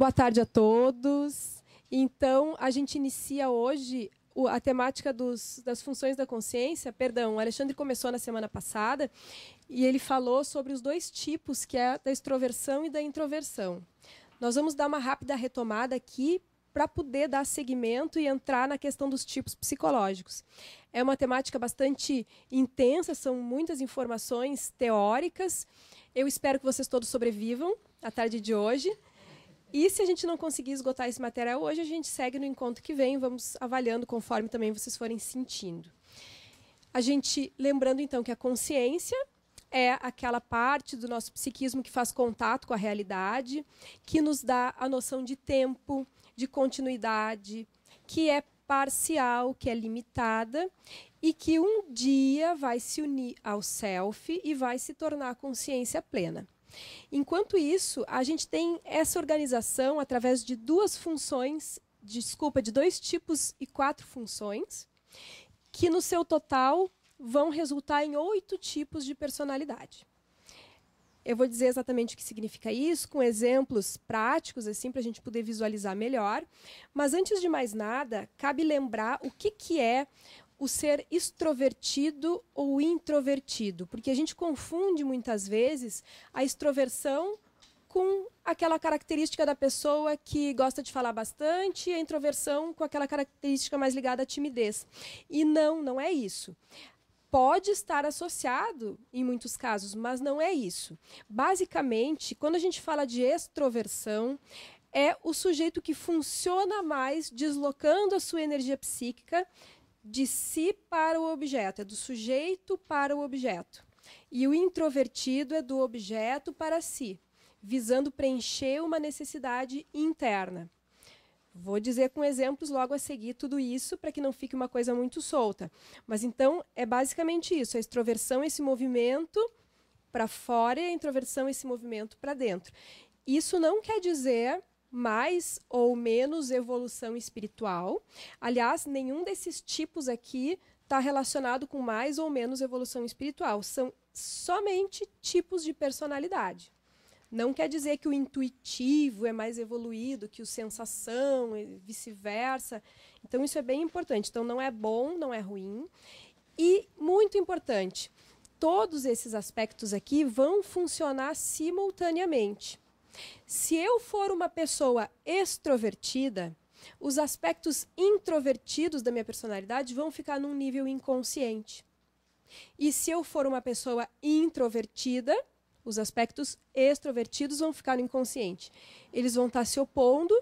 Boa tarde a todos. Então, a gente inicia hoje a temática dos, das funções da consciência. Perdão, o Alexandre começou na semana passada e ele falou sobre os dois tipos, que é da extroversão e da introversão. Nós vamos dar uma rápida retomada aqui para poder dar seguimento e entrar na questão dos tipos psicológicos. É uma temática bastante intensa, são muitas informações teóricas. Eu espero que vocês todos sobrevivam à tarde de hoje. E se a gente não conseguir esgotar esse material hoje, a gente segue no encontro que vem, vamos avaliando conforme também vocês forem sentindo. A gente, lembrando então que a consciência é aquela parte do nosso psiquismo que faz contato com a realidade, que nos dá a noção de tempo, de continuidade, que é parcial, que é limitada e que um dia vai se unir ao self e vai se tornar consciência plena. Enquanto isso, a gente tem essa organização através de duas funções, desculpa, de dois tipos e quatro funções, que no seu total vão resultar em oito tipos de personalidade. Eu vou dizer exatamente o que significa isso, com exemplos práticos, assim, para a gente poder visualizar melhor. Mas antes de mais nada, cabe lembrar o que, que é o ser extrovertido ou introvertido, porque a gente confunde muitas vezes a extroversão com aquela característica da pessoa que gosta de falar bastante e a introversão com aquela característica mais ligada à timidez. E não, não é isso. Pode estar associado em muitos casos, mas não é isso. Basicamente, quando a gente fala de extroversão, é o sujeito que funciona mais deslocando a sua energia psíquica de si para o objeto, é do sujeito para o objeto. E o introvertido é do objeto para si, visando preencher uma necessidade interna. Vou dizer com exemplos logo a seguir tudo isso para que não fique uma coisa muito solta. Mas então é basicamente isso: a extroversão, esse movimento para fora e a introversão, esse movimento para dentro. Isso não quer dizer mais ou menos evolução espiritual. Aliás, nenhum desses tipos aqui está relacionado com mais ou menos evolução espiritual. São somente tipos de personalidade. Não quer dizer que o intuitivo é mais evoluído que o sensação e vice-versa. Então, isso é bem importante. Então, não é bom, não é ruim. E, muito importante, todos esses aspectos aqui vão funcionar simultaneamente. Se eu for uma pessoa extrovertida, os aspectos introvertidos da minha personalidade vão ficar num nível inconsciente. E se eu for uma pessoa introvertida, os aspectos extrovertidos vão ficar no inconsciente. Eles vão estar se opondo,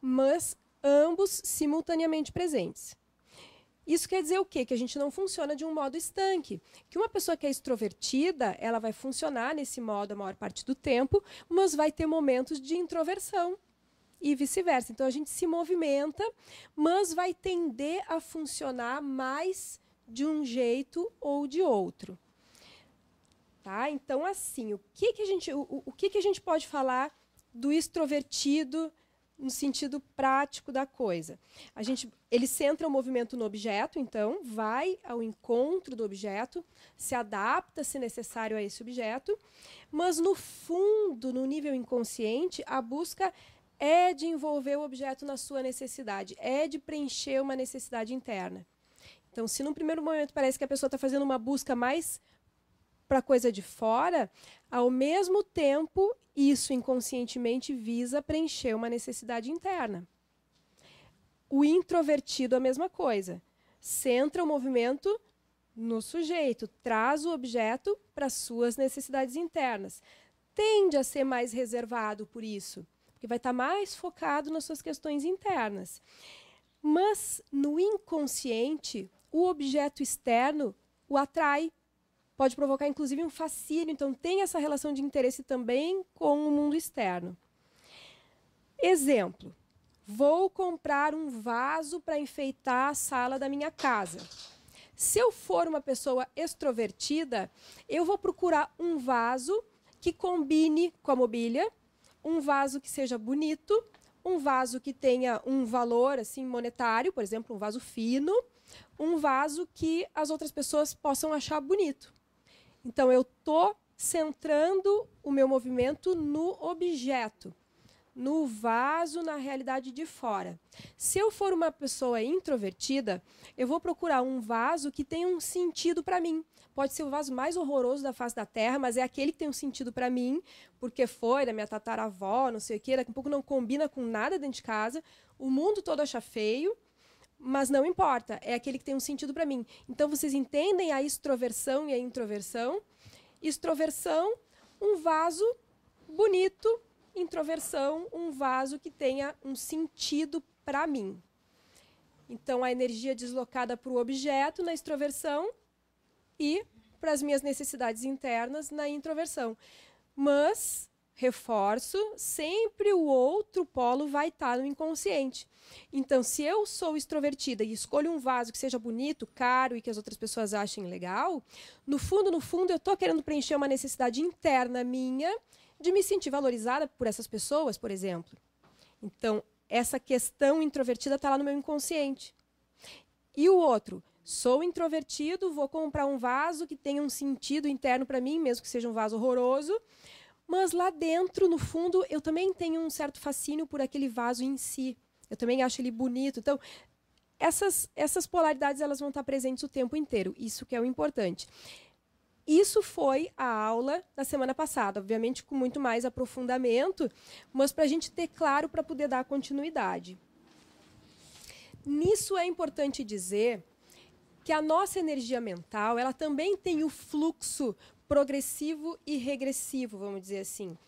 mas ambos simultaneamente presentes. Isso quer dizer o quê? Que a gente não funciona de um modo estanque. Que uma pessoa que é extrovertida, ela vai funcionar nesse modo a maior parte do tempo, mas vai ter momentos de introversão e vice-versa. Então a gente se movimenta, mas vai tender a funcionar mais de um jeito ou de outro. Tá? Então assim, o que que a gente o, o que que a gente pode falar do extrovertido no sentido prático da coisa. A gente, ele centra o movimento no objeto, então vai ao encontro do objeto, se adapta se necessário a esse objeto, mas no fundo, no nível inconsciente, a busca é de envolver o objeto na sua necessidade, é de preencher uma necessidade interna. Então, se no primeiro momento parece que a pessoa está fazendo uma busca mais para coisa de fora, ao mesmo tempo, isso inconscientemente visa preencher uma necessidade interna. O introvertido, a mesma coisa. Centra o movimento no sujeito, traz o objeto para suas necessidades internas. Tende a ser mais reservado por isso, porque vai estar tá mais focado nas suas questões internas. Mas no inconsciente, o objeto externo o atrai, pode provocar inclusive um fascínio, então tem essa relação de interesse também com o mundo externo. Exemplo: vou comprar um vaso para enfeitar a sala da minha casa. Se eu for uma pessoa extrovertida, eu vou procurar um vaso que combine com a mobília, um vaso que seja bonito, um vaso que tenha um valor assim monetário, por exemplo, um vaso fino, um vaso que as outras pessoas possam achar bonito. Então, eu estou centrando o meu movimento no objeto. no vaso, na realidade de fora. Se eu for uma pessoa introvertida, eu vou procurar um vaso que tenha um sentido para mim. Pode ser o vaso mais horroroso da face da terra, mas é aquele que tem um sentido para mim, porque foi da minha tataravó, não sei o quê, daqui a pouco não combina com nada dentro de casa, o mundo todo acha feio, mas não importa, é aquele que tem um sentido para mim. Então vocês entendem a extroversão e a introversão? Extroversão, um vaso bonito, introversão, um vaso que tenha um sentido para mim. Então, a energia deslocada para o objeto na extroversão e para as minhas necessidades internas na introversão. Mas, reforço, sempre o outro polo vai estar no inconsciente. Então, se eu sou extrovertida e escolho um vaso que seja bonito, caro e que as outras pessoas achem legal, no fundo, no fundo, eu estou querendo preencher uma necessidade interna minha de me sentir valorizada por essas pessoas, por exemplo. Então, essa questão introvertida está lá no meu inconsciente. E o outro, sou introvertido, vou comprar um vaso que tenha um sentido interno para mim, mesmo que seja um vaso horroroso, mas lá dentro, no fundo, eu também tenho um certo fascínio por aquele vaso em si. Eu também acho ele bonito. Então, essas, essas polaridades elas vão estar presentes o tempo inteiro. Isso que é o importante. Isso foi a aula da semana passada, obviamente com muito mais aprofundamento, mas para a gente ter claro para poder dar continuidade. Nisso é importante dizer que a nossa energia mental ela também tem o fluxo progressivo e regressivo, vamos dizer assim.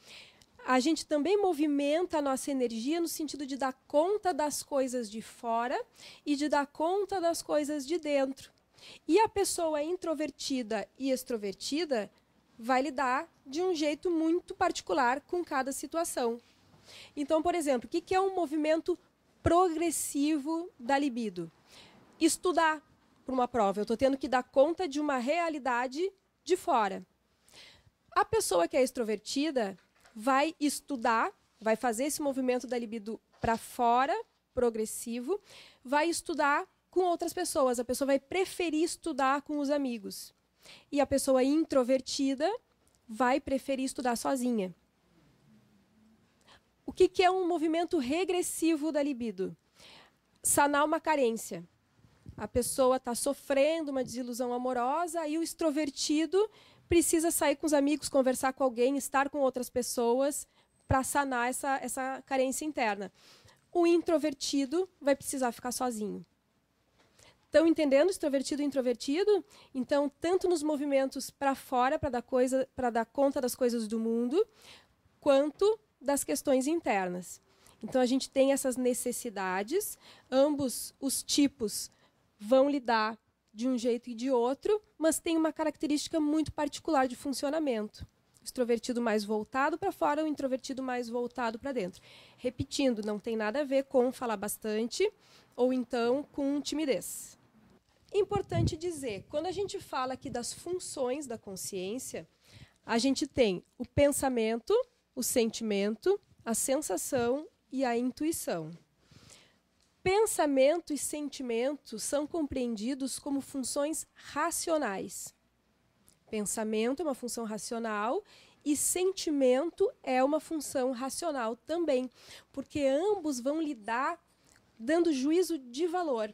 A gente também movimenta a nossa energia no sentido de dar conta das coisas de fora e de dar conta das coisas de dentro. E a pessoa introvertida e extrovertida vai lidar de um jeito muito particular com cada situação. Então, por exemplo, o que é um movimento progressivo da libido? Estudar para uma prova. Eu estou tendo que dar conta de uma realidade de fora. A pessoa que é extrovertida vai estudar, vai fazer esse movimento da libido para fora, progressivo, vai estudar com outras pessoas. A pessoa vai preferir estudar com os amigos. E a pessoa introvertida vai preferir estudar sozinha. O que, que é um movimento regressivo da libido? Sanar uma carência. A pessoa está sofrendo uma desilusão amorosa e o extrovertido precisa sair com os amigos, conversar com alguém, estar com outras pessoas para sanar essa, essa carência interna. O introvertido vai precisar ficar sozinho. Estão entendendo extrovertido e introvertido? Então, tanto nos movimentos para fora, para dar coisa, dar conta das coisas do mundo, quanto das questões internas. Então, a gente tem essas necessidades, ambos os tipos vão lidar de um jeito e de outro, mas tem uma característica muito particular de funcionamento. O extrovertido mais voltado para fora, o introvertido mais voltado para dentro. Repetindo, não tem nada a ver com falar bastante ou então com timidez. Importante dizer, quando a gente fala aqui das funções da consciência, a gente tem o pensamento, o sentimento, a sensação e a intuição. Pensamento e sentimento são compreendidos como funções racionais. Pensamento é uma função racional e sentimento é uma função racional também, porque ambos vão lidar dando juízo de valor.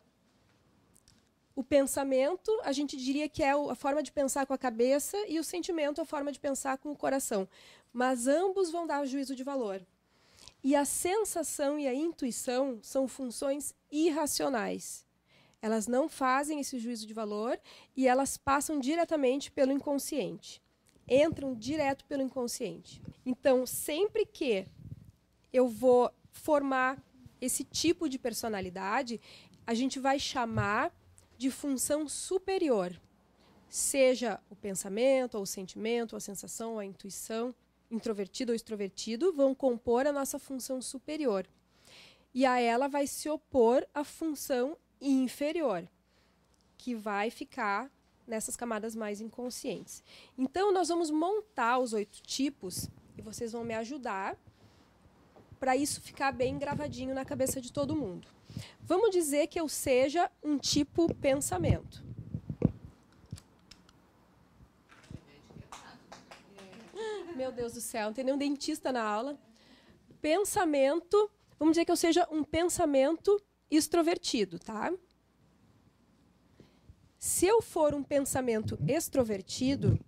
O pensamento, a gente diria que é a forma de pensar com a cabeça, e o sentimento, a forma de pensar com o coração. Mas ambos vão dar juízo de valor. E a sensação e a intuição são funções irracionais. Elas não fazem esse juízo de valor e elas passam diretamente pelo inconsciente. Entram direto pelo inconsciente. Então, sempre que eu vou formar esse tipo de personalidade, a gente vai chamar de função superior, seja o pensamento, ou o sentimento, ou a sensação, ou a intuição, introvertido ou extrovertido, vão compor a nossa função superior. E a ela vai se opor a função inferior, que vai ficar nessas camadas mais inconscientes. Então, nós vamos montar os oito tipos e vocês vão me ajudar para isso ficar bem gravadinho na cabeça de todo mundo. Vamos dizer que eu seja um tipo pensamento. Meu Deus do céu, não tem nenhum dentista na aula. pensamento, vamos dizer que eu seja um pensamento extrovertido, tá? Se eu for um pensamento extrovertido,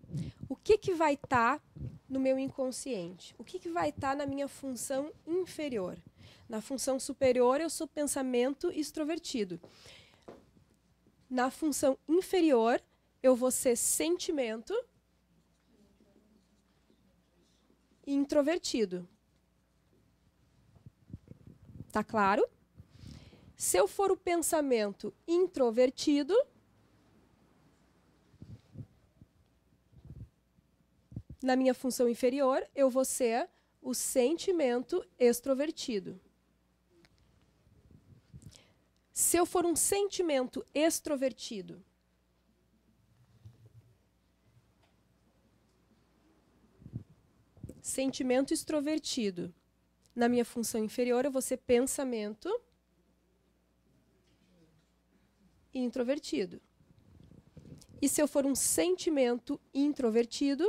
o que, que vai estar tá no meu inconsciente? O que, que vai estar tá na minha função inferior? Na função superior, eu sou pensamento extrovertido. Na função inferior, eu vou ser sentimento introvertido. Tá claro? Se eu for o pensamento introvertido, na minha função inferior, eu vou ser o sentimento extrovertido. Se eu for um sentimento extrovertido, sentimento extrovertido, na minha função inferior, eu vou ser pensamento introvertido. E se eu for um sentimento introvertido,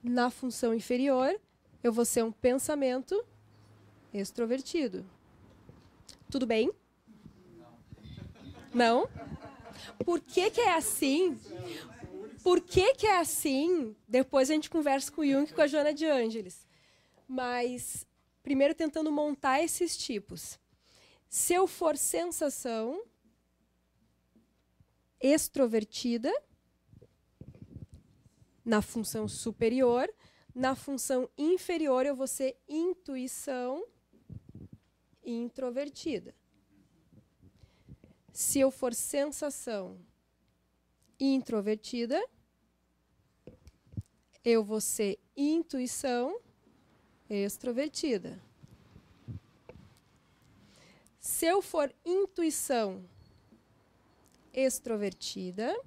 na função inferior, eu vou ser um pensamento extrovertido. Tudo bem? Não? Por que, que é assim? Por que, que é assim? Depois a gente conversa com o Jung e com a Joana de Ângeles. Mas, primeiro, tentando montar esses tipos. Se eu for sensação extrovertida, na função superior. Na função inferior, eu vou ser intuição introvertida. Se eu for sensação introvertida, eu vou ser intuição extrovertida. Se eu for intuição extrovertida,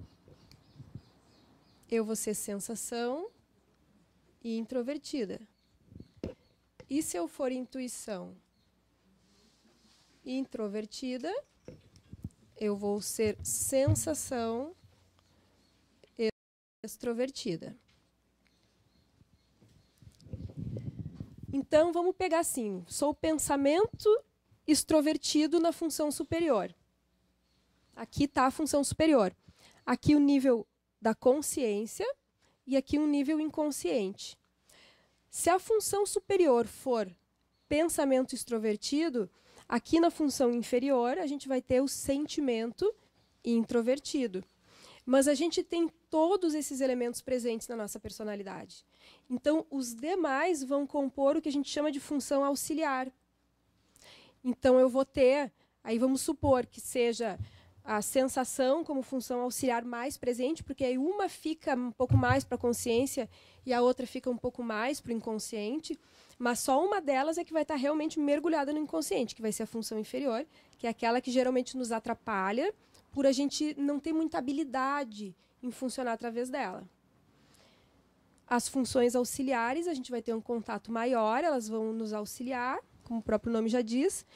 eu vou ser sensação e introvertida. E se eu for intuição introvertida, eu vou ser sensação extrovertida. Então, vamos pegar assim: sou pensamento extrovertido na função superior. Aqui está a função superior. Aqui o nível da consciência e aqui um nível inconsciente. Se a função superior for pensamento extrovertido, aqui na função inferior a gente vai ter o sentimento introvertido. Mas a gente tem todos esses elementos presentes na nossa personalidade. Então, os demais vão compor o que a gente chama de função auxiliar. Então, eu vou ter, aí vamos supor que seja a sensação como função auxiliar mais presente, porque aí uma fica um pouco mais para a consciência e a outra fica um pouco mais para o inconsciente, mas só uma delas é que vai estar realmente mergulhada no inconsciente, que vai ser a função inferior, que é aquela que geralmente nos atrapalha por a gente não ter muita habilidade em funcionar através dela. As funções auxiliares, a gente vai ter um contato maior, elas vão nos auxiliar, como o próprio nome já diz,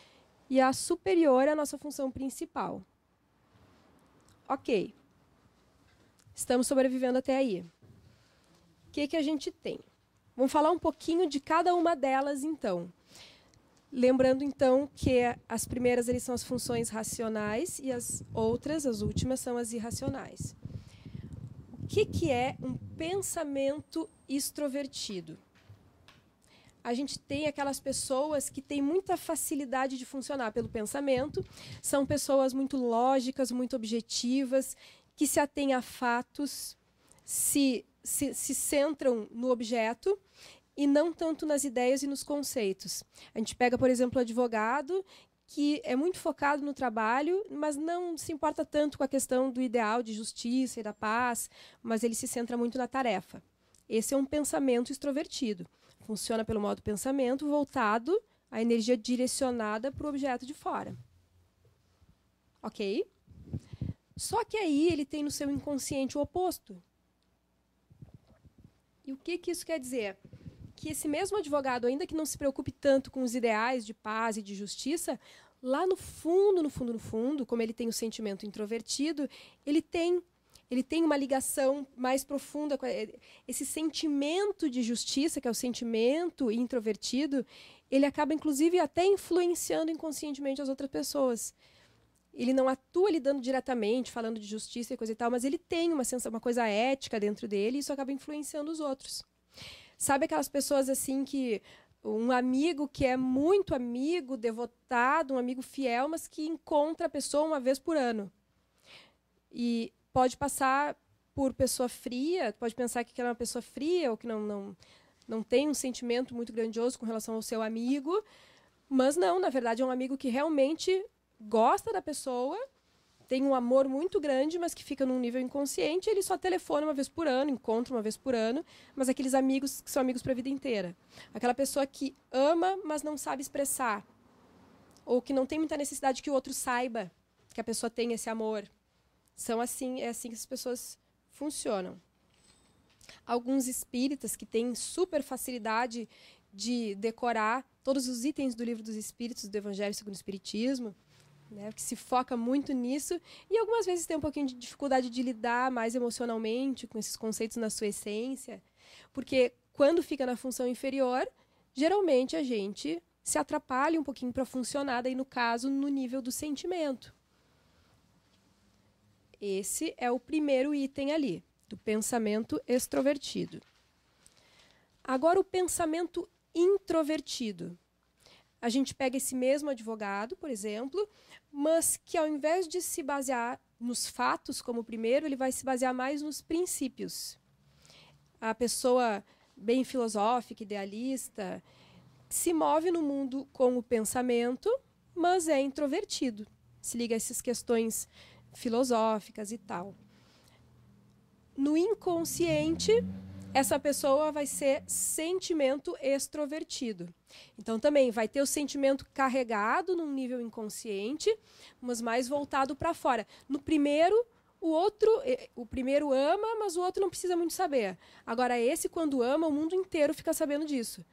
e a superior é a nossa função principal. Ok. Estamos sobrevivendo até aí. O que, que a gente tem? Vamos falar um pouquinho de cada uma delas, então. Lembrando, então, que as primeiras são as funções racionais e as outras, as últimas, são as irracionais. O que, que é um pensamento extrovertido? a gente tem aquelas pessoas que têm muita facilidade de funcionar pelo pensamento, são pessoas muito lógicas, muito objetivas, que se atêm a fatos, se, se, se centram no objeto e não tanto nas ideias e nos conceitos. A gente pega, por exemplo, o advogado que é muito focado no trabalho, mas não se importa tanto com a questão do ideal de justiça e da paz, mas ele se centra muito na tarefa. Esse é um pensamento extrovertido funciona pelo modo pensamento voltado à energia direcionada para o objeto de fora. Ok? Só que aí ele tem no seu inconsciente o oposto. E o que, que isso quer dizer? Que esse mesmo advogado, ainda que não se preocupe tanto com os ideais de paz e de justiça, lá no fundo, no fundo, no fundo, como ele tem o sentimento introvertido, ele tem ele tem uma ligação mais profunda com esse sentimento de justiça, que é o sentimento introvertido, ele acaba inclusive até influenciando inconscientemente as outras pessoas. Ele não atua lidando diretamente, falando de justiça e coisa e tal, mas ele tem uma sensação, uma coisa ética dentro dele e isso acaba influenciando os outros. Sabe aquelas pessoas assim que um amigo que é muito amigo, devotado, um amigo fiel, mas que encontra a pessoa uma vez por ano. E pode passar por pessoa fria, pode pensar que ela é uma pessoa fria ou que não, não, não tem um sentimento muito grandioso com relação ao seu amigo, mas não, na verdade é um amigo que realmente gosta da pessoa, tem um amor muito grande, mas que fica num nível inconsciente, ele só telefona uma vez por ano, encontra uma vez por ano, mas aqueles amigos que são amigos para a vida inteira. Aquela pessoa que ama, mas não sabe expressar, ou que não tem muita necessidade que o outro saiba que a pessoa tem esse amor. São assim, é assim que as pessoas funcionam. Alguns espíritas que têm super facilidade de decorar todos os itens do livro dos espíritos do Evangelho segundo o Espiritismo, né, que se foca muito nisso, e algumas vezes tem um pouquinho de dificuldade de lidar mais emocionalmente com esses conceitos na sua essência, porque quando fica na função inferior, geralmente a gente se atrapalha um pouquinho para funcionar, daí no caso, no nível do sentimento. Esse é o primeiro item ali, do pensamento extrovertido. Agora, o pensamento introvertido. A gente pega esse mesmo advogado, por exemplo, mas que ao invés de se basear nos fatos como primeiro, ele vai se basear mais nos princípios. A pessoa bem filosófica, idealista, se move no mundo com o pensamento, mas é introvertido. Se liga a essas questões filosóficas e tal. No inconsciente, essa pessoa vai ser sentimento extrovertido. Então também vai ter o sentimento carregado num nível inconsciente, mas mais voltado para fora. No primeiro, o outro, o primeiro ama, mas o outro não precisa muito saber. Agora esse quando ama, o mundo inteiro fica sabendo disso.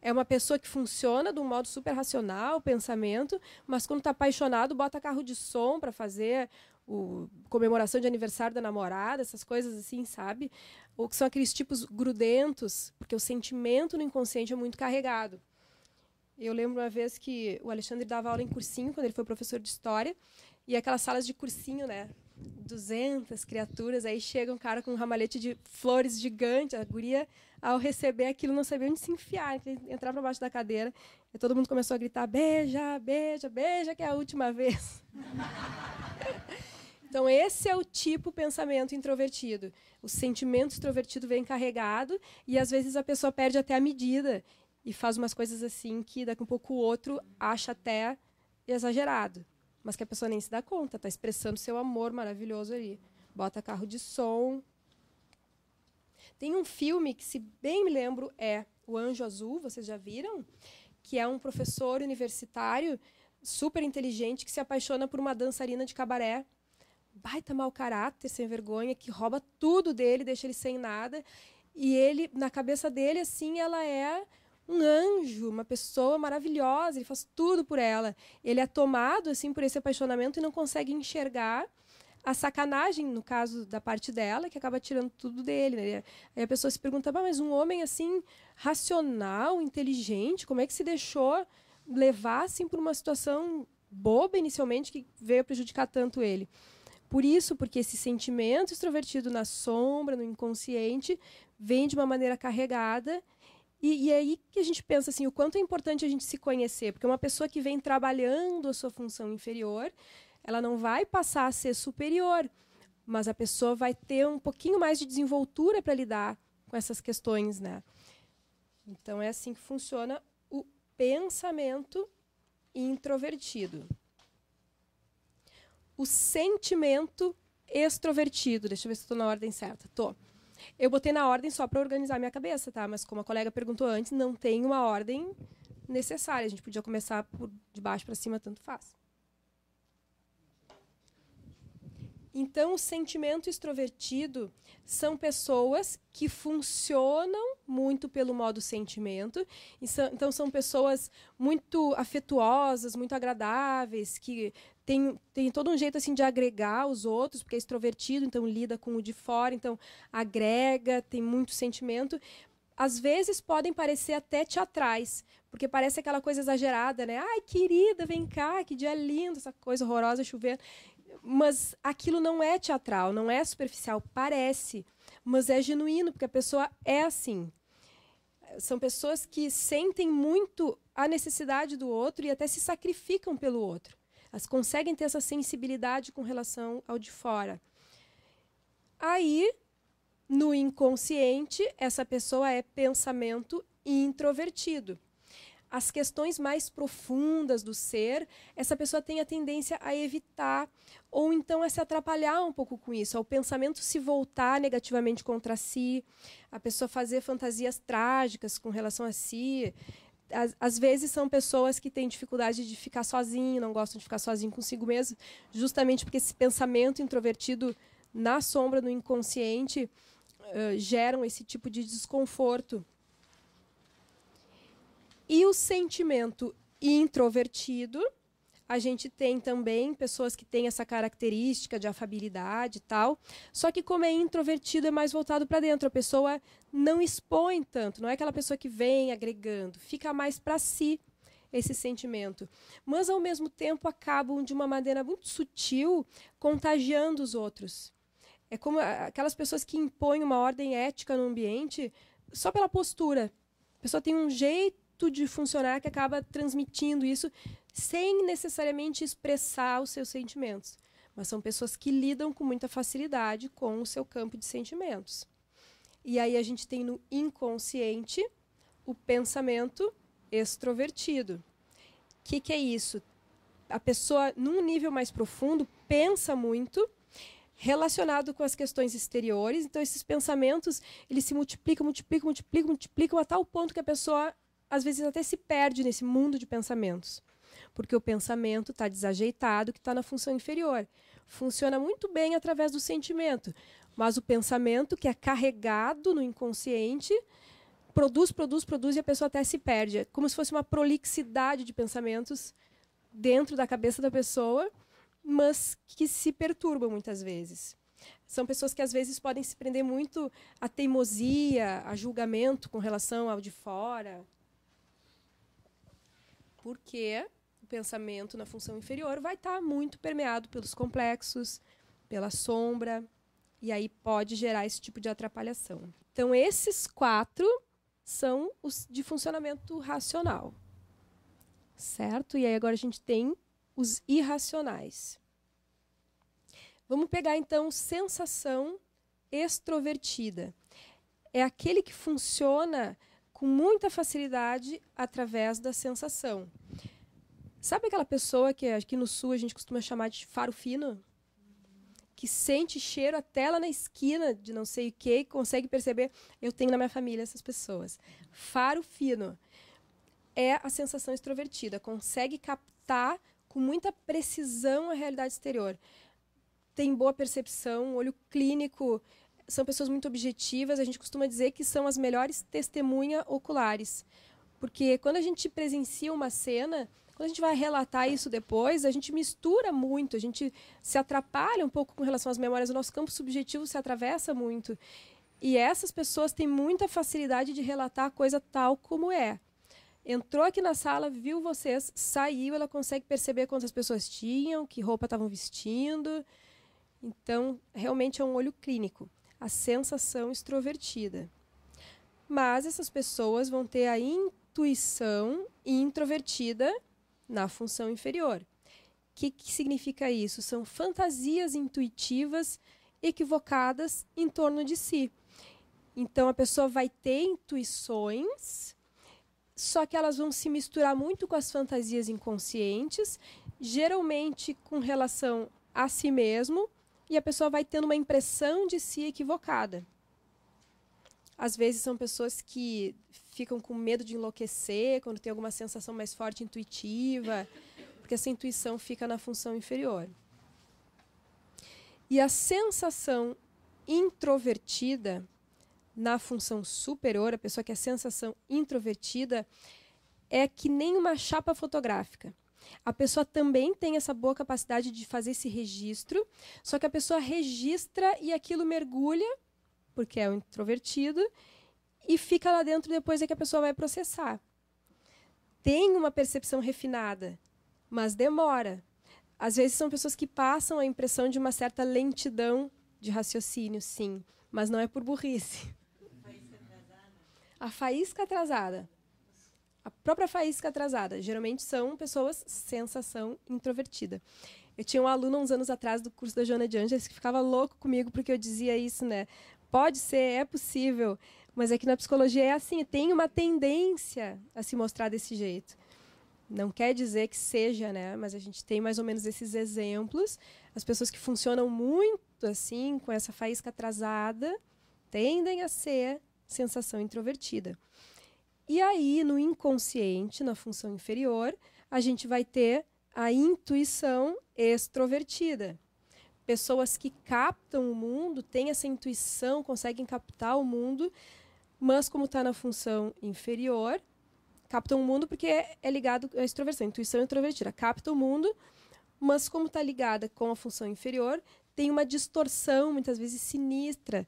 É uma pessoa que funciona de um modo super racional, pensamento, mas quando está apaixonado, bota carro de som para fazer o, comemoração de aniversário da namorada, essas coisas assim, sabe? Ou que são aqueles tipos grudentos, porque o sentimento no inconsciente é muito carregado. Eu lembro uma vez que o Alexandre dava aula em cursinho, quando ele foi professor de história, e aquelas salas de cursinho, né? 200 criaturas, aí chega um cara com um ramalhete de flores gigante, a guria, ao receber aquilo, não sabia onde se enfiar, entrava para baixo da cadeira, e todo mundo começou a gritar, beija, beija, beija, que é a última vez. Então, esse é o tipo pensamento introvertido. O sentimento extrovertido vem carregado e, às vezes, a pessoa perde até a medida e faz umas coisas assim que, daqui um pouco, o outro acha até exagerado. Mas que a pessoa nem se dá conta, está expressando seu amor maravilhoso ali. Bota carro de som. Tem um filme que, se bem me lembro, é O Anjo Azul, vocês já viram? Que é um professor universitário super inteligente que se apaixona por uma dançarina de cabaré baita mau caráter, sem vergonha, que rouba tudo dele, deixa ele sem nada. E ele, na cabeça dele, assim, ela é um anjo, uma pessoa maravilhosa, ele faz tudo por ela. Ele é tomado assim por esse apaixonamento e não consegue enxergar a sacanagem, no caso da parte dela, que acaba tirando tudo dele. Né? Aí a pessoa se pergunta, mas um homem assim, racional, inteligente, como é que se deixou levar assim, por uma situação boba inicialmente que veio prejudicar tanto ele? Por isso, porque esse sentimento extrovertido na sombra, no inconsciente, vem de uma maneira carregada. E, e é aí que a gente pensa assim, o quanto é importante a gente se conhecer, porque uma pessoa que vem trabalhando a sua função inferior, ela não vai passar a ser superior, mas a pessoa vai ter um pouquinho mais de desenvoltura para lidar com essas questões, né? Então é assim que funciona o pensamento introvertido o sentimento extrovertido. Deixa eu ver se estou na ordem certa. Tô. Eu botei na ordem só para organizar minha cabeça, tá? Mas como a colega perguntou antes, não tem uma ordem necessária. A gente podia começar por de baixo para cima, tanto faz. Então, o sentimento extrovertido são pessoas que funcionam muito pelo modo sentimento. Então, são pessoas muito afetuosas, muito agradáveis, que tem, tem todo um jeito assim de agregar os outros, porque é extrovertido, então lida com o de fora, então agrega, tem muito sentimento. Às vezes podem parecer até teatrais, porque parece aquela coisa exagerada, né? Ai, querida, vem cá, que dia lindo, essa coisa horrorosa chovendo. Mas aquilo não é teatral, não é superficial, parece, mas é genuíno, porque a pessoa é assim. São pessoas que sentem muito a necessidade do outro e até se sacrificam pelo outro. Elas conseguem ter essa sensibilidade com relação ao de fora. Aí, no inconsciente, essa pessoa é pensamento introvertido. As questões mais profundas do ser, essa pessoa tem a tendência a evitar ou então a se atrapalhar um pouco com isso, ao pensamento se voltar negativamente contra si, a pessoa fazer fantasias trágicas com relação a si, às, às, vezes são pessoas que têm dificuldade de ficar sozinho, não gostam de ficar sozinho consigo mesmo, justamente porque esse pensamento introvertido na sombra, no inconsciente, uh, geram esse tipo de desconforto. E o sentimento introvertido, a gente tem também pessoas que têm essa característica de afabilidade e tal. Só que como é introvertido, é mais voltado para dentro. A pessoa não expõe tanto, não é aquela pessoa que vem agregando, fica mais para si esse sentimento. Mas ao mesmo tempo acabam de uma maneira muito sutil contagiando os outros. É como aquelas pessoas que impõem uma ordem ética no ambiente só pela postura. A pessoa tem um jeito de funcionar que acaba transmitindo isso sem necessariamente expressar os seus sentimentos. Mas são pessoas que lidam com muita facilidade com o seu campo de sentimentos. E aí a gente tem no inconsciente o pensamento extrovertido. O que, que é isso? A pessoa, num nível mais profundo, pensa muito relacionado com as questões exteriores. Então, esses pensamentos eles se multiplicam, multiplicam, multiplicam, multiplicam a tal ponto que a pessoa, às vezes, até se perde nesse mundo de pensamentos porque o pensamento está desajeitado, que está na função inferior. Funciona muito bem através do sentimento, mas o pensamento, que é carregado no inconsciente, produz, produz, produz e a pessoa até se perde. É como se fosse uma prolixidade de pensamentos dentro da cabeça da pessoa, mas que se perturbam muitas vezes. São pessoas que às vezes podem se prender muito à teimosia, a julgamento com relação ao de fora. Porque pensamento na função inferior vai estar tá muito permeado pelos complexos, pela sombra, e aí pode gerar esse tipo de atrapalhação. Então, esses quatro são os de funcionamento racional. Certo? E aí agora a gente tem os irracionais. Vamos pegar então sensação extrovertida. É aquele que funciona com muita facilidade através da sensação. Sabe aquela pessoa que aqui no sul a gente costuma chamar de faro fino? Que sente cheiro até lá na esquina de não sei o que consegue perceber. Eu tenho na minha família essas pessoas. Faro fino é a sensação extrovertida, consegue captar com muita precisão a realidade exterior. Tem boa percepção, olho clínico, são pessoas muito objetivas. A gente costuma dizer que são as melhores testemunhas oculares. Porque quando a gente presencia uma cena, quando a gente vai relatar isso depois, a gente mistura muito, a gente se atrapalha um pouco com relação às memórias, o nosso campo subjetivo se atravessa muito. E essas pessoas têm muita facilidade de relatar a coisa tal como é. Entrou aqui na sala, viu vocês, saiu, ela consegue perceber quantas pessoas tinham, que roupa estavam vestindo. Então, realmente é um olho clínico, a sensação extrovertida. Mas essas pessoas vão ter a intuição introvertida na função inferior. O que, que significa isso? São fantasias intuitivas equivocadas em torno de si. Então a pessoa vai ter intuições, só que elas vão se misturar muito com as fantasias inconscientes, geralmente com relação a si mesmo, e a pessoa vai tendo uma impressão de si equivocada. Às vezes são pessoas que ficam com medo de enlouquecer quando tem alguma sensação mais forte intuitiva, porque essa intuição fica na função inferior. E a sensação introvertida na função superior, a pessoa que é sensação introvertida, é que nem uma chapa fotográfica. A pessoa também tem essa boa capacidade de fazer esse registro, só que a pessoa registra e aquilo mergulha, porque é o introvertido, e fica lá dentro depois é que a pessoa vai processar. Tem uma percepção refinada, mas demora. Às vezes são pessoas que passam a impressão de uma certa lentidão de raciocínio, sim, mas não é por burrice. A faísca atrasada. A própria faísca atrasada. Geralmente são pessoas sensação introvertida. Eu tinha um aluno uns anos atrás do curso da Joana de Angeles que ficava louco comigo porque eu dizia isso, né? Pode ser, é possível, mas é que na psicologia é assim, tem uma tendência a se mostrar desse jeito. Não quer dizer que seja, né? Mas a gente tem mais ou menos esses exemplos. As pessoas que funcionam muito assim, com essa faísca atrasada, tendem a ser sensação introvertida. E aí, no inconsciente, na função inferior, a gente vai ter a intuição extrovertida. Pessoas que captam o mundo, têm essa intuição, conseguem captar o mundo, mas como está na função inferior, captam o mundo porque é, é ligado à extroversão, intuição introvertida, capta o mundo, mas como está ligada com a função inferior, tem uma distorção, muitas vezes sinistra.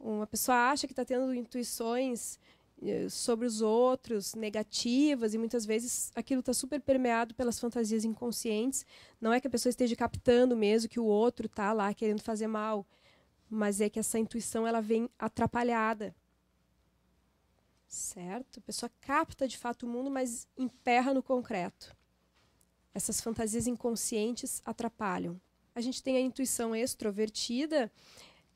Uma pessoa acha que está tendo intuições eh, sobre os outros, negativas, e muitas vezes aquilo está super permeado pelas fantasias inconscientes. Não é que a pessoa esteja captando mesmo que o outro está lá querendo fazer mal, mas é que essa intuição ela vem atrapalhada. Certo? A pessoa capta de fato o mundo, mas emperra no concreto. Essas fantasias inconscientes atrapalham. A gente tem a intuição extrovertida,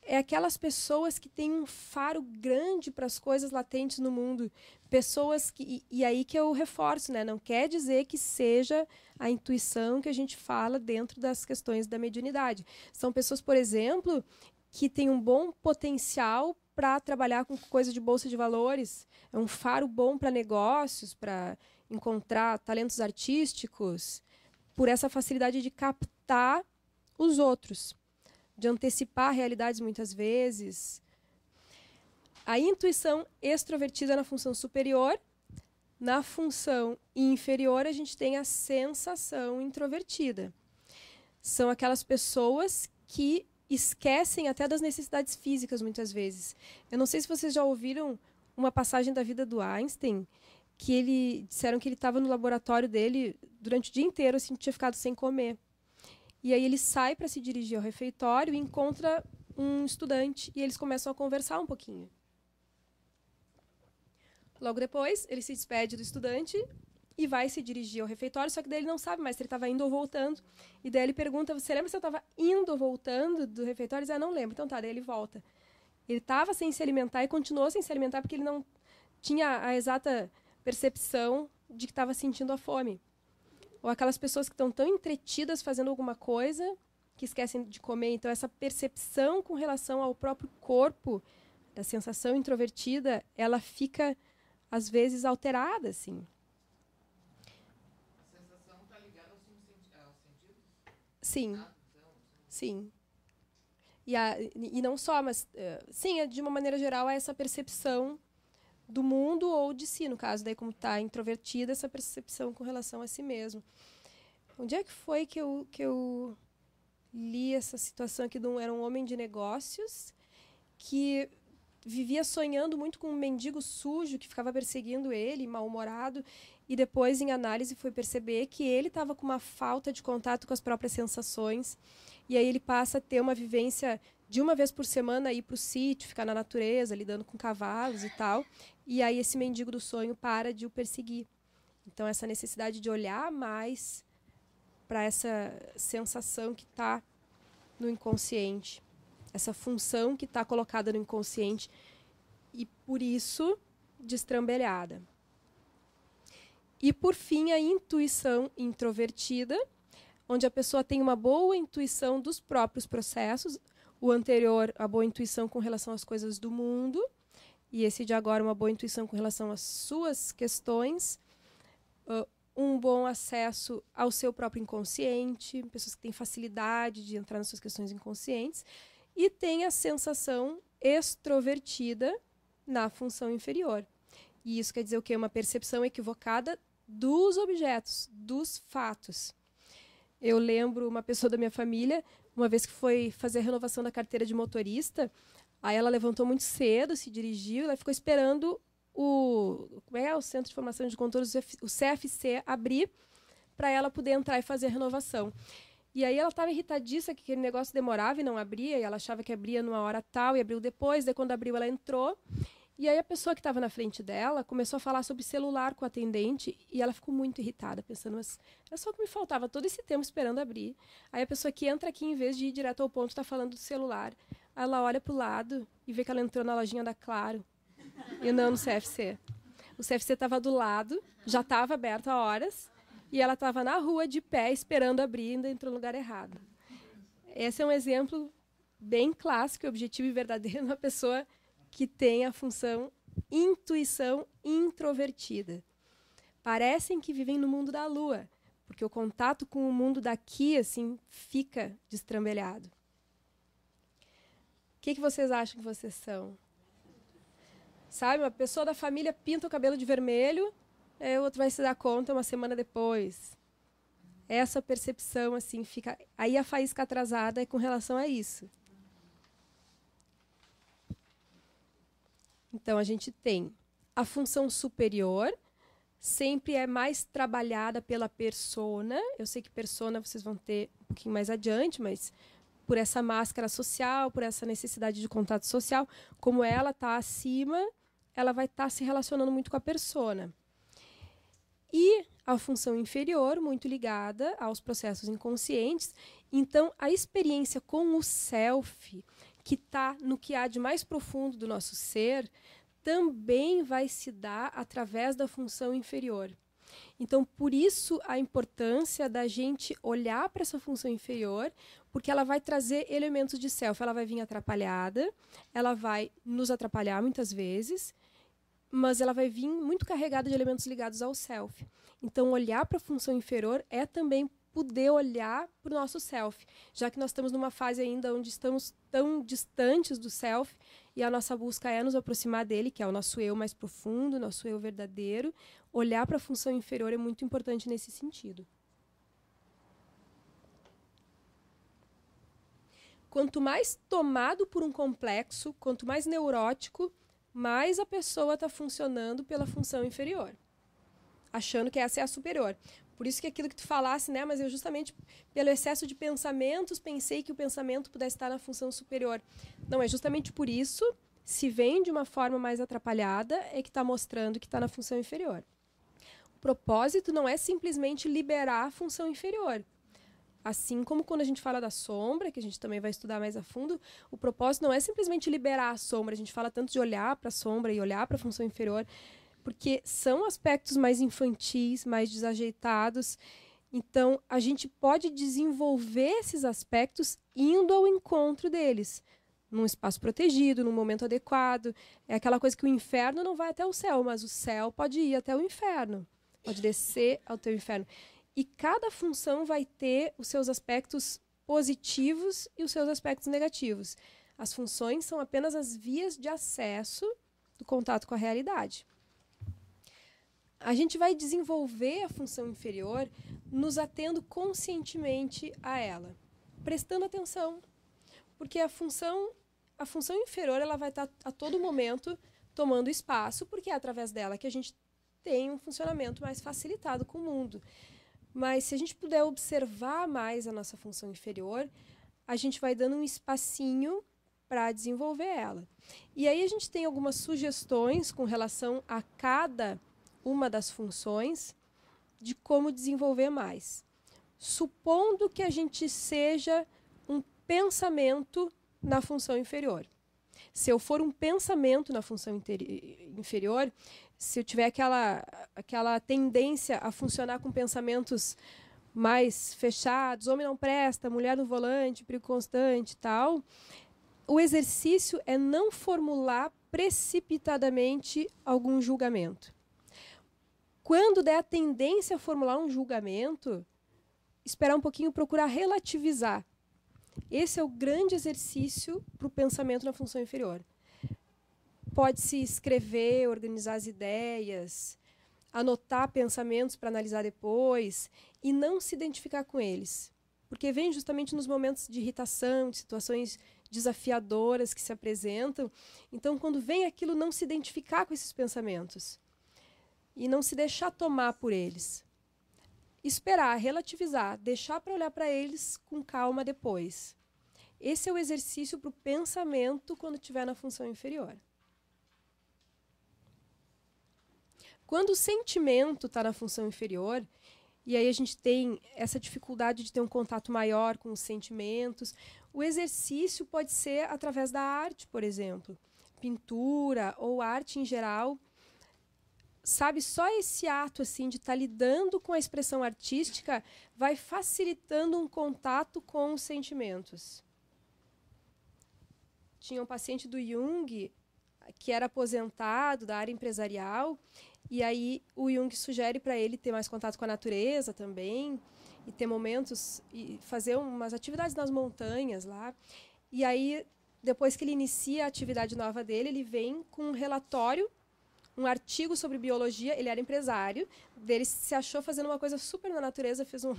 é aquelas pessoas que têm um faro grande para as coisas latentes no mundo. Pessoas que. E, e, aí que eu reforço, né? Não quer dizer que seja a intuição que a gente fala dentro das questões da mediunidade. São pessoas, por exemplo, que têm um bom potencial para trabalhar com coisa de bolsa de valores. É um faro bom para negócios, para encontrar talentos artísticos, por essa facilidade de captar os outros de antecipar realidades muitas vezes. A intuição extrovertida na função superior, na função inferior, a gente tem a sensação introvertida. São aquelas pessoas que esquecem até das necessidades físicas muitas vezes. Eu não sei se vocês já ouviram uma passagem da vida do Einstein, que ele disseram que ele estava no laboratório dele durante o dia inteiro, assim, tinha ficado sem comer. E aí ele sai para se dirigir ao refeitório e encontra um estudante e eles começam a conversar um pouquinho. Logo depois, ele se despede do estudante e vai se dirigir ao refeitório, só que daí ele não sabe mais se ele estava indo ou voltando. E daí ele pergunta: Você lembra se eu estava indo ou voltando do refeitório? Ele diz: ah, não lembro. Então tá, daí ele volta. Ele estava sem se alimentar e continuou sem se alimentar porque ele não tinha a exata percepção de que estava sentindo a fome. Ou aquelas pessoas que estão tão entretidas fazendo alguma coisa que esquecem de comer. Então, essa percepção com relação ao próprio corpo, da sensação introvertida, ela fica, às vezes, alterada, assim. A sensação está ligada aos, sentidos? Sim. Sim. E, a, e não só, mas, uh, sim, é, de uma maneira geral, é essa percepção do mundo ou de si, no caso, daí como está introvertida, essa percepção com relação a si mesmo. Onde é que foi que eu, que eu li essa situação aqui de um, era um homem de negócios que vivia sonhando muito com um mendigo sujo que ficava perseguindo ele, mal-humorado, e depois, em análise, foi perceber que ele estava com uma falta de contato com as próprias sensações, e aí ele passa a ter uma vivência de uma vez por semana ir para o sítio, ficar na natureza, lidando com cavalos e tal. E aí esse mendigo do sonho para de o perseguir. Então essa necessidade de olhar mais para essa sensação que está no inconsciente, essa função que está colocada no inconsciente e por isso destrambelhada. E por fim a intuição introvertida, onde a pessoa tem uma boa intuição dos próprios processos, o anterior, a boa intuição com relação às coisas do mundo, e esse de agora, uma boa intuição com relação às suas questões, uh, um bom acesso ao seu próprio inconsciente, pessoas que têm facilidade de entrar nas suas questões inconscientes, e tem a sensação extrovertida na função inferior. E isso quer dizer o quê? Uma percepção equivocada dos objetos, dos fatos. Eu lembro uma pessoa da minha família, uma vez que foi fazer a renovação da carteira de motorista, aí ela levantou muito cedo, se dirigiu, ela ficou esperando o, como é, o Centro de Formação de Condutores, o CFC, abrir para ela poder entrar e fazer a renovação. E aí ela estava irritadíssima que aquele negócio demorava e não abria, e ela achava que abria numa hora tal e abriu depois, daí quando abriu ela entrou. E aí a pessoa que estava na frente dela começou a falar sobre celular com o atendente e ela ficou muito irritada, pensando, mas era só que me faltava todo esse tempo esperando abrir. Aí a pessoa que entra aqui, em vez de ir direto ao ponto, está falando do celular. Ela olha para o lado e vê que ela entrou na lojinha da Claro e não no CFC. O CFC estava do lado, já estava aberto há horas, e ela estava na rua de pé esperando abrir e ainda entrou no lugar errado. Esse é um exemplo bem clássico, objetivo e verdadeiro de uma pessoa que tem a função intuição introvertida. Parecem que vivem no mundo da lua, porque o contato com o mundo daqui assim fica destrambelhado. O que, que vocês acham que vocês são? Sabe, uma pessoa da família pinta o cabelo de vermelho, é, o outro vai se dar conta uma semana depois. Essa percepção, assim, fica. Aí a faísca atrasada é com relação a isso. Então, a gente tem a função superior, sempre é mais trabalhada pela persona. Eu sei que persona vocês vão ter um pouquinho mais adiante, mas por essa máscara social, por essa necessidade de contato social, como ela está acima, ela vai estar tá se relacionando muito com a persona. E a função inferior, muito ligada aos processos inconscientes. Então, a experiência com o self, que está no que há de mais profundo do nosso ser, também vai se dar através da função inferior. Então, por isso a importância da gente olhar para essa função inferior, porque ela vai trazer elementos de self. Ela vai vir atrapalhada, ela vai nos atrapalhar muitas vezes, mas ela vai vir muito carregada de elementos ligados ao self. Então, olhar para a função inferior é também poder olhar para o nosso self, já que nós estamos numa fase ainda onde estamos tão distantes do self e a nossa busca é nos aproximar dele, que é o nosso eu mais profundo, nosso eu verdadeiro. Olhar para a função inferior é muito importante nesse sentido. Quanto mais tomado por um complexo, quanto mais neurótico, mais a pessoa está funcionando pela função inferior, achando que essa é a superior. Por isso que aquilo que tu falasse, né, mas eu justamente pelo excesso de pensamentos pensei que o pensamento pudesse estar na função superior. Não, é justamente por isso, se vem de uma forma mais atrapalhada, é que está mostrando que está na função inferior. O propósito não é simplesmente liberar a função inferior. Assim como quando a gente fala da sombra, que a gente também vai estudar mais a fundo, o propósito não é simplesmente liberar a sombra. A gente fala tanto de olhar para a sombra e olhar para a função inferior, porque são aspectos mais infantis, mais desajeitados. Então, a gente pode desenvolver esses aspectos indo ao encontro deles, num espaço protegido, num momento adequado. É aquela coisa que o inferno não vai até o céu, mas o céu pode ir até o inferno, pode descer ao teu inferno. E cada função vai ter os seus aspectos positivos e os seus aspectos negativos. As funções são apenas as vias de acesso do contato com a realidade. A gente vai desenvolver a função inferior nos atendo conscientemente a ela, prestando atenção, porque a função a função inferior ela vai estar a todo momento tomando espaço, porque é através dela que a gente tem um funcionamento mais facilitado com o mundo. Mas se a gente puder observar mais a nossa função inferior, a gente vai dando um espacinho para desenvolver ela. E aí a gente tem algumas sugestões com relação a cada uma das funções de como desenvolver mais. Supondo que a gente seja um pensamento na função inferior. Se eu for um pensamento na função inferior, se eu tiver aquela, aquela tendência a funcionar com pensamentos mais fechados, homem não presta, mulher no volante, perigo constante tal, o exercício é não formular precipitadamente algum julgamento. Quando der a tendência a formular um julgamento, esperar um pouquinho, procurar relativizar. Esse é o grande exercício para o pensamento na função inferior pode-se escrever, organizar as ideias. anotar pensamentos para analisar depois e não se identificar com eles. Porque vem justamente nos momentos de irritação, de situações desafiadoras que se apresentam. Então, quando vem aquilo, não se identificar com esses pensamentos e não se deixar tomar por eles. Esperar, relativizar, deixar para olhar para eles com calma depois. Esse é o exercício para o pensamento quando estiver na função inferior. Quando o sentimento está na função inferior, e aí a gente tem essa dificuldade de ter um contato maior com os sentimentos. O exercício pode ser através da arte, por exemplo, pintura ou arte em geral. Sabe, só esse ato assim de estar tá lidando com a expressão artística vai facilitando um contato com os sentimentos. Tinha um paciente do Jung que era aposentado da área empresarial e aí o Jung sugere para ele ter mais contato com a natureza também e ter momentos e fazer umas atividades nas montanhas lá. E aí depois que ele inicia a atividade nova dele, ele vem com um relatório, um artigo sobre biologia. Ele era empresário, dele se achou fazendo uma coisa super na natureza, fez um,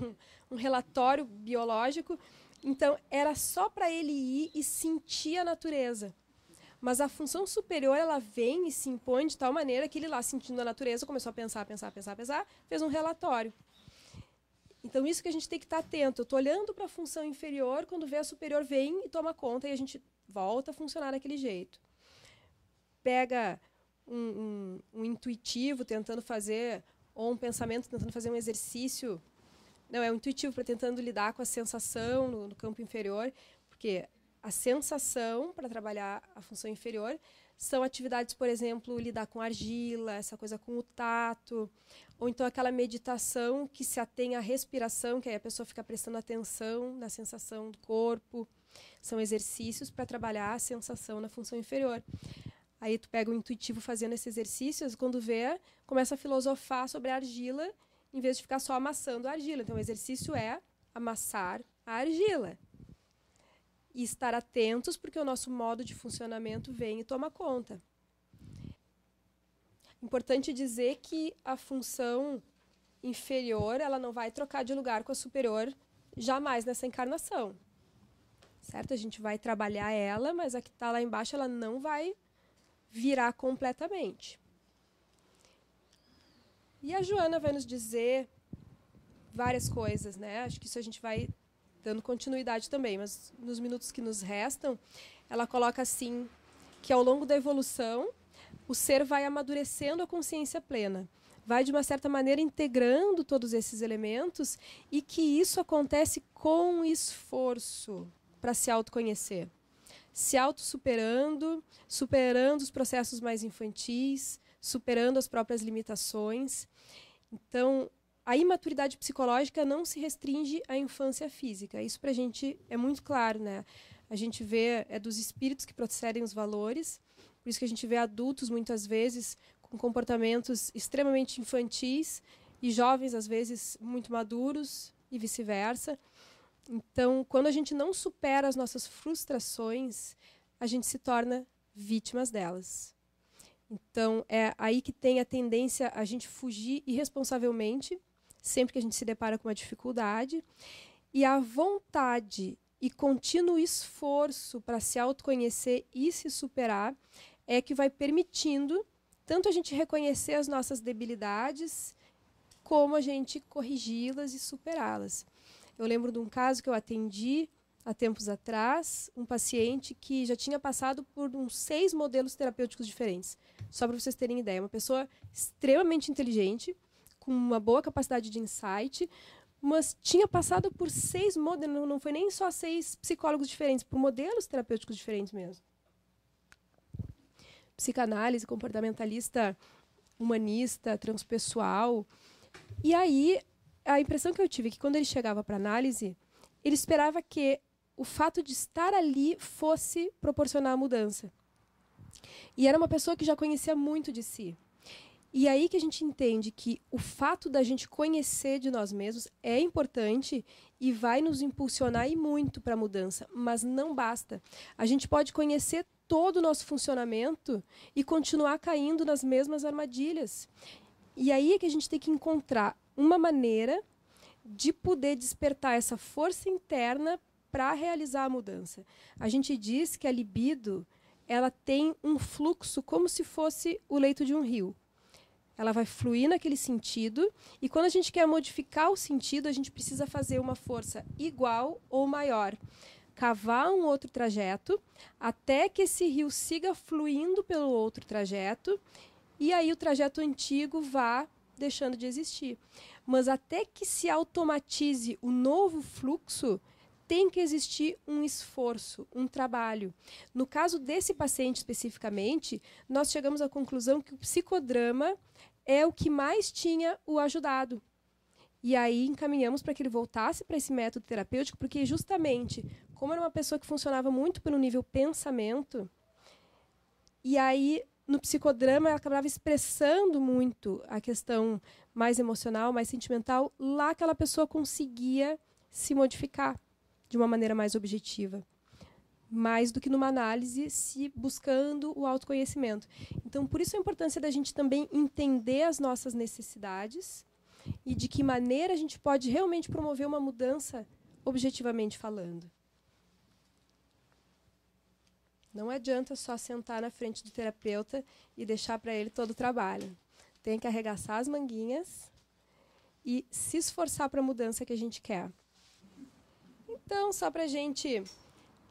um relatório biológico. Então era só para ele ir e sentir a natureza. Mas a função superior, ela vem e se impõe de tal maneira que ele lá, sentindo a natureza, começou a pensar, pensar, pensar, pensar, fez um relatório. Então, isso que a gente tem que estar atento. Eu estou olhando para a função inferior, quando vê a superior, vem e toma conta e a gente volta a funcionar daquele jeito. Pega um, um, um intuitivo tentando fazer, ou um pensamento tentando fazer um exercício. Não, é um intuitivo para tentando lidar com a sensação no, no campo inferior, porque a sensação para trabalhar a função inferior são atividades, por exemplo, lidar com argila, essa coisa com o tato, ou então aquela meditação que se atém à respiração, que aí a pessoa fica prestando atenção na sensação do corpo. São exercícios para trabalhar a sensação na função inferior. Aí tu pega o intuitivo fazendo esses exercícios, quando vê, começa a filosofar sobre a argila, em vez de ficar só amassando a argila. Então o exercício é amassar a argila e estar atentos, porque o nosso modo de funcionamento vem e toma conta. Importante dizer que a função inferior ela não vai trocar de lugar com a superior jamais nessa encarnação. Certo? A gente vai trabalhar ela, mas a que está lá embaixo ela não vai virar completamente. E a Joana vai nos dizer várias coisas, né? Acho que isso a gente vai dando continuidade também, mas nos minutos que nos restam, ela coloca assim que ao longo da evolução, o ser vai amadurecendo a consciência plena, vai de uma certa maneira integrando todos esses elementos e que isso acontece com esforço para se autoconhecer. Se auto-superando, superando os processos mais infantis, superando as próprias limitações. Então, a imaturidade psicológica não se restringe à infância física. Isso para a gente é muito claro, né? A gente vê é dos espíritos que procedem os valores. Por isso que a gente vê adultos muitas vezes com comportamentos extremamente infantis e jovens às vezes muito maduros e vice-versa. Então, quando a gente não supera as nossas frustrações, a gente se torna vítimas delas. Então, é aí que tem a tendência a gente fugir irresponsavelmente sempre que a gente se depara com uma dificuldade. E a vontade e contínuo esforço para se autoconhecer e se superar é que vai permitindo tanto a gente reconhecer as nossas debilidades, como a gente corrigi-las e superá-las. Eu lembro de um caso que eu atendi há tempos atrás, um paciente que já tinha passado por uns seis modelos terapêuticos diferentes. Só para vocês terem ideia, uma pessoa extremamente inteligente, com uma boa capacidade de insight, mas tinha passado por seis modelos, não foi nem só seis psicólogos diferentes, por modelos terapêuticos diferentes mesmo. Psicanálise, comportamentalista, humanista, transpessoal. E aí, a impressão que eu tive é que quando ele chegava para análise, ele esperava que o fato de estar ali fosse proporcionar a mudança. E era uma pessoa que já conhecia muito de si. E aí que a gente entende que o fato da gente conhecer de nós mesmos é importante e vai nos impulsionar e muito para a mudança, mas não basta. A gente pode conhecer todo o nosso funcionamento e continuar caindo nas mesmas armadilhas. E aí é que a gente tem que encontrar uma maneira de poder despertar essa força interna para realizar a mudança. A gente diz que a libido ela tem um fluxo como se fosse o leito de um rio. Ela vai fluir naquele sentido, e quando a gente quer modificar o sentido, a gente precisa fazer uma força igual ou maior. Cavar um outro trajeto, até que esse rio siga fluindo pelo outro trajeto, e aí o trajeto antigo vá deixando de existir. Mas até que se automatize o novo fluxo, tem que existir um esforço, um trabalho. No caso desse paciente especificamente, nós chegamos à conclusão que o psicodrama é o que mais tinha o ajudado. E aí encaminhamos para que ele voltasse para esse método terapêutico, porque justamente, como era uma pessoa que funcionava muito pelo nível pensamento, e aí no psicodrama ela acabava expressando muito a questão mais emocional, mais sentimental, lá aquela pessoa conseguia se modificar de uma maneira mais objetiva. Mais do que numa análise, se buscando o autoconhecimento. Então, por isso a importância da gente também entender as nossas necessidades e de que maneira a gente pode realmente promover uma mudança objetivamente falando. Não adianta só sentar na frente do terapeuta e deixar para ele todo o trabalho. Tem que arregaçar as manguinhas e se esforçar para a mudança que a gente quer. Então, só para a gente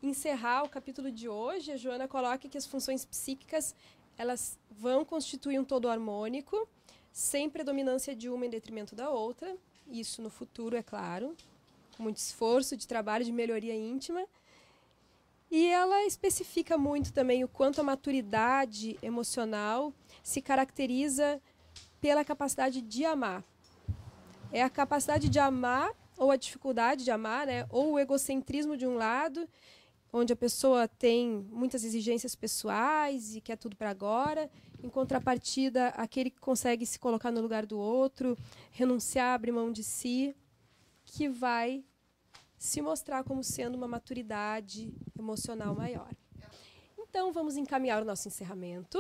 encerrar o capítulo de hoje, a Joana coloca que as funções psíquicas elas vão constituir um todo harmônico, sem predominância de uma em detrimento da outra. Isso no futuro, é claro, muito esforço de trabalho de melhoria íntima. E ela especifica muito também o quanto a maturidade emocional se caracteriza pela capacidade de amar. É a capacidade de amar ou a dificuldade de amar, né? ou o egocentrismo de um lado, onde a pessoa tem muitas exigências pessoais e quer tudo para agora, em contrapartida, aquele que consegue se colocar no lugar do outro, renunciar, abrir mão de si, que vai se mostrar como sendo uma maturidade emocional maior. Então, vamos encaminhar o nosso encerramento.